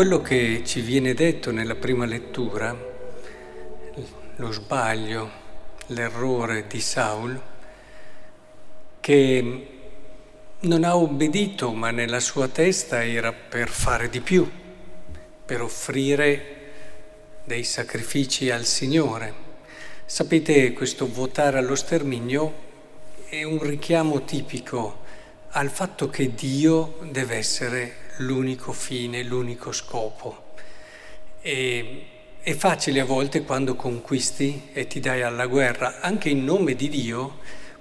quello che ci viene detto nella prima lettura, lo sbaglio, l'errore di Saul, che non ha obbedito, ma nella sua testa era per fare di più, per offrire dei sacrifici al Signore. Sapete, questo votare allo sterminio è un richiamo tipico al fatto che Dio deve essere l'unico fine, l'unico scopo. E è facile a volte quando conquisti e ti dai alla guerra, anche in nome di Dio,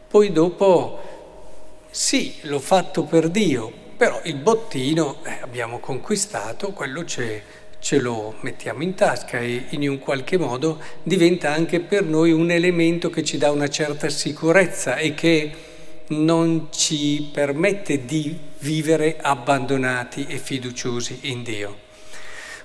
poi dopo sì, l'ho fatto per Dio, però il bottino eh, abbiamo conquistato, quello c'è, ce lo mettiamo in tasca e in un qualche modo diventa anche per noi un elemento che ci dà una certa sicurezza e che non ci permette di vivere abbandonati e fiduciosi in Dio.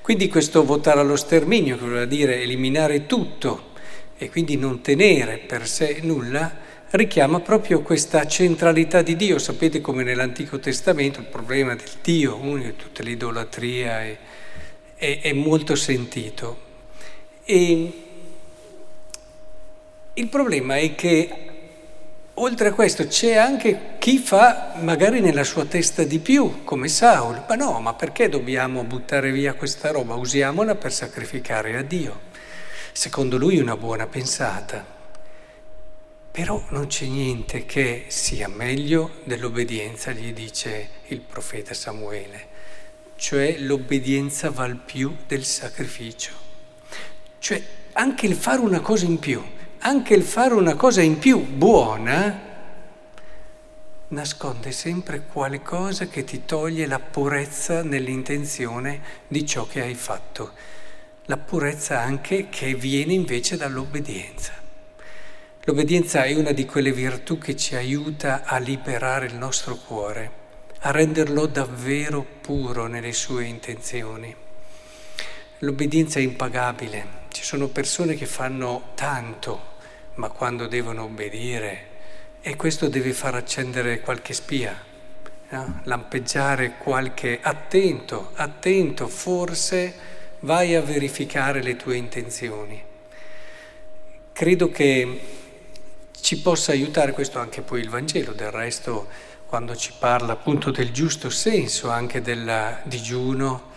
Quindi questo votare allo sterminio, che vuol dire eliminare tutto e quindi non tenere per sé nulla, richiama proprio questa centralità di Dio. Sapete come nell'Antico Testamento il problema del Dio unico, tutta l'idolatria è, è, è molto sentito. E il problema è che Oltre a questo c'è anche chi fa magari nella sua testa di più, come Saul. Ma no, ma perché dobbiamo buttare via questa roba? Usiamola per sacrificare a Dio. Secondo lui una buona pensata. Però non c'è niente che sia meglio dell'obbedienza, gli dice il profeta Samuele. Cioè l'obbedienza val più del sacrificio. Cioè anche il fare una cosa in più anche il fare una cosa in più buona nasconde sempre qualcosa che ti toglie la purezza nell'intenzione di ciò che hai fatto, la purezza anche che viene invece dall'obbedienza. L'obbedienza è una di quelle virtù che ci aiuta a liberare il nostro cuore, a renderlo davvero puro nelle sue intenzioni. L'obbedienza è impagabile, ci sono persone che fanno tanto ma quando devono obbedire, e questo deve far accendere qualche spia, no? lampeggiare qualche attento, attento, forse vai a verificare le tue intenzioni. Credo che ci possa aiutare questo anche poi il Vangelo, del resto quando ci parla appunto del giusto senso anche del digiuno,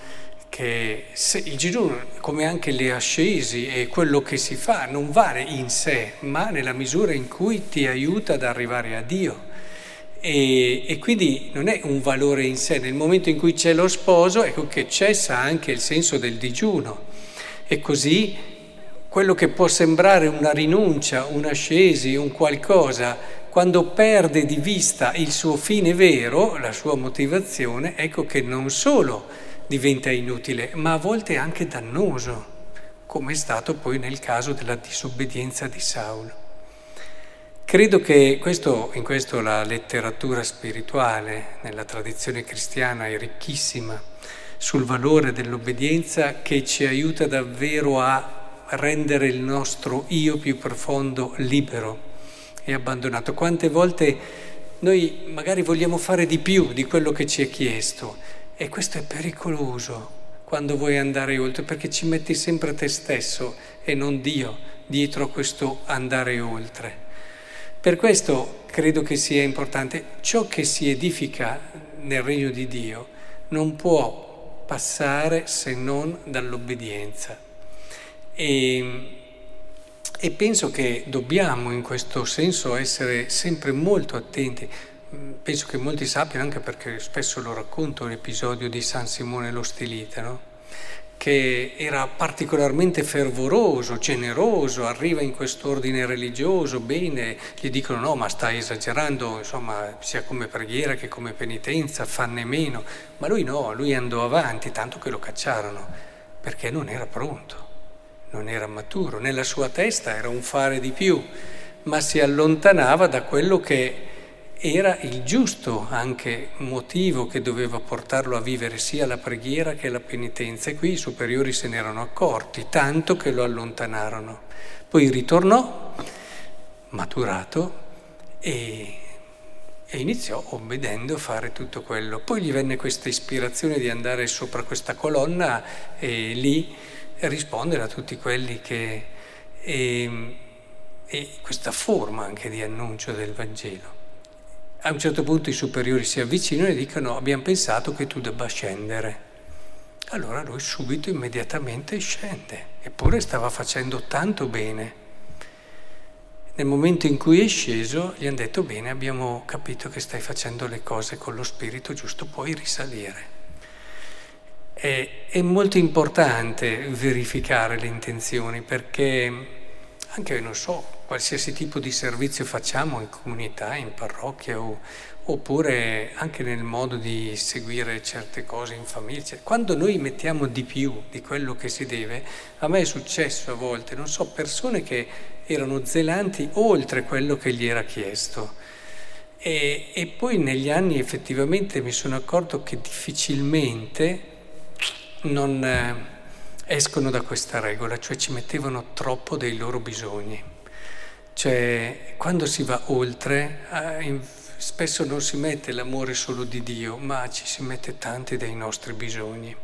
che il digiuno, come anche le ascesi e quello che si fa, non vale in sé, ma nella misura in cui ti aiuta ad arrivare a Dio. E, e, quindi non è un valore in sé, nel momento in cui c'è lo sposo, ecco che cessa anche il senso del digiuno. E così quello che può sembrare una rinuncia, un'ascesi, un qualcosa, quando perde di vista il suo fine vero, la sua motivazione, ecco che non solo diventa inutile, ma a volte anche dannoso, come è stato poi nel caso della disobbedienza di Saul. Credo che questo, in questo la letteratura spirituale nella tradizione cristiana è ricchissima sul valore dell'obbedienza che ci aiuta davvero a rendere il nostro io più profondo libero e abbandonato. Quante volte noi magari vogliamo fare di più di quello che ci è chiesto e questo è pericoloso quando vuoi andare oltre, perché ci metti sempre te stesso e non Dio dietro a questo andare oltre. Per questo credo che sia importante, ciò che si edifica nel regno di Dio non può passare se non dall'obbedienza. E, e penso che dobbiamo in questo senso essere sempre molto attenti. Penso che molti sappiano, anche perché spesso lo racconto, l'episodio di San Simone lo Stilite, no? che era particolarmente fervoroso, generoso, arriva in quest'ordine religioso, bene, gli dicono no, ma stai esagerando, insomma, sia come preghiera che come penitenza, fanne meno, ma lui no, lui andò avanti, tanto che lo cacciarono, perché non era pronto, non era maturo, nella sua testa era un fare di più, ma si allontanava da quello che era il giusto anche motivo che doveva portarlo a vivere sia la preghiera che la penitenza e qui i superiori se ne erano accorti, tanto che lo allontanarono. Poi ritornò, maturato, e E iniziò obbedendo a fare tutto quello. Poi gli venne questa ispirazione di andare sopra questa colonna e lì rispondere a tutti quelli che... E, e questa forma anche di annuncio del Vangelo. A un certo punto i superiori si avvicinano e dicono abbiamo pensato che tu debba scendere. Allora lui subito, immediatamente scende, eppure stava facendo tanto bene. Nel momento in cui è sceso gli hanno detto bene, abbiamo capito che stai facendo le cose con lo spirito giusto, puoi risalire. È, è molto importante verificare le intenzioni perché anche, non so, qualsiasi tipo di servizio facciamo in comunità, in parrocchia o, oppure anche nel modo di seguire certe cose in famiglia. Quando noi mettiamo di più di quello che si deve, a me è successo a volte, non so, persone che erano zelanti oltre quello che gli era chiesto. E, e poi negli anni effettivamente mi sono accorto che difficilmente non eh, escono da questa regola, cioè ci mettevano troppo dei loro bisogni. Cioè quando si va oltre, eh, spesso non si mette l'amore solo di Dio, ma ci si mette tanti dei nostri bisogni.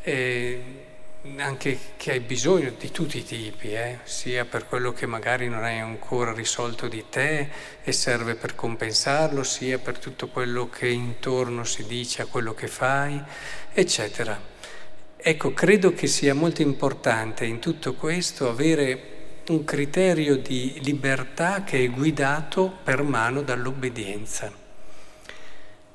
E, anche che hai bisogno di tutti i tipi, eh? sia per quello che magari non hai ancora risolto di te e serve per compensarlo, sia per tutto quello che intorno si dice a quello che fai, eccetera. Ecco, credo che sia molto importante in tutto questo avere un criterio di libertà che è guidato per mano dall'obbedienza.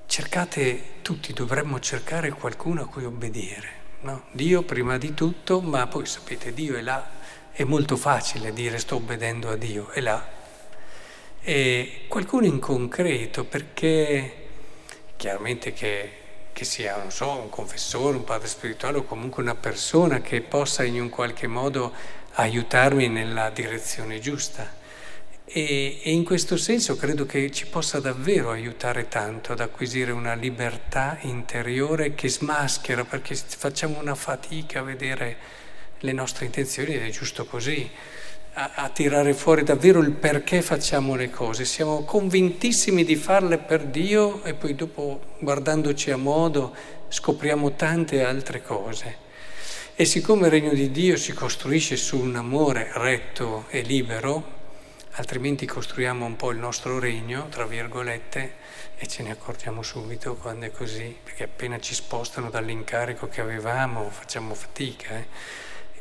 Cercate, tutti dovremmo cercare qualcuno a cui obbedire No? Dio prima di tutto, ma poi sapete, Dio è là, è molto facile dire sto obbedendo a Dio, è là. E qualcuno in concreto, perché chiaramente che, che sia, non so, un confessore, un padre spirituale o comunque una persona che possa in un qualche modo aiutarmi nella direzione giusta. E, e, in questo senso credo che ci possa davvero aiutare tanto ad acquisire una libertà interiore che smaschera, perché facciamo una fatica a vedere le nostre intenzioni ed è giusto così, a, a tirare fuori davvero il perché facciamo le cose. Siamo convintissimi di farle per Dio e poi dopo guardandoci a modo scopriamo tante altre cose. E siccome il regno di Dio si costruisce su un amore retto e libero, altrimenti costruiamo un po' il nostro regno, tra virgolette, e ce ne accorgiamo subito quando è così, perché appena ci spostano dall'incarico che avevamo facciamo fatica. Eh?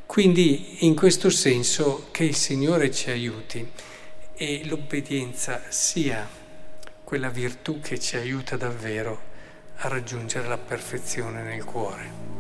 Quindi in questo senso che il Signore ci aiuti e l'obbedienza sia quella virtù che ci aiuta davvero a raggiungere la perfezione nel cuore.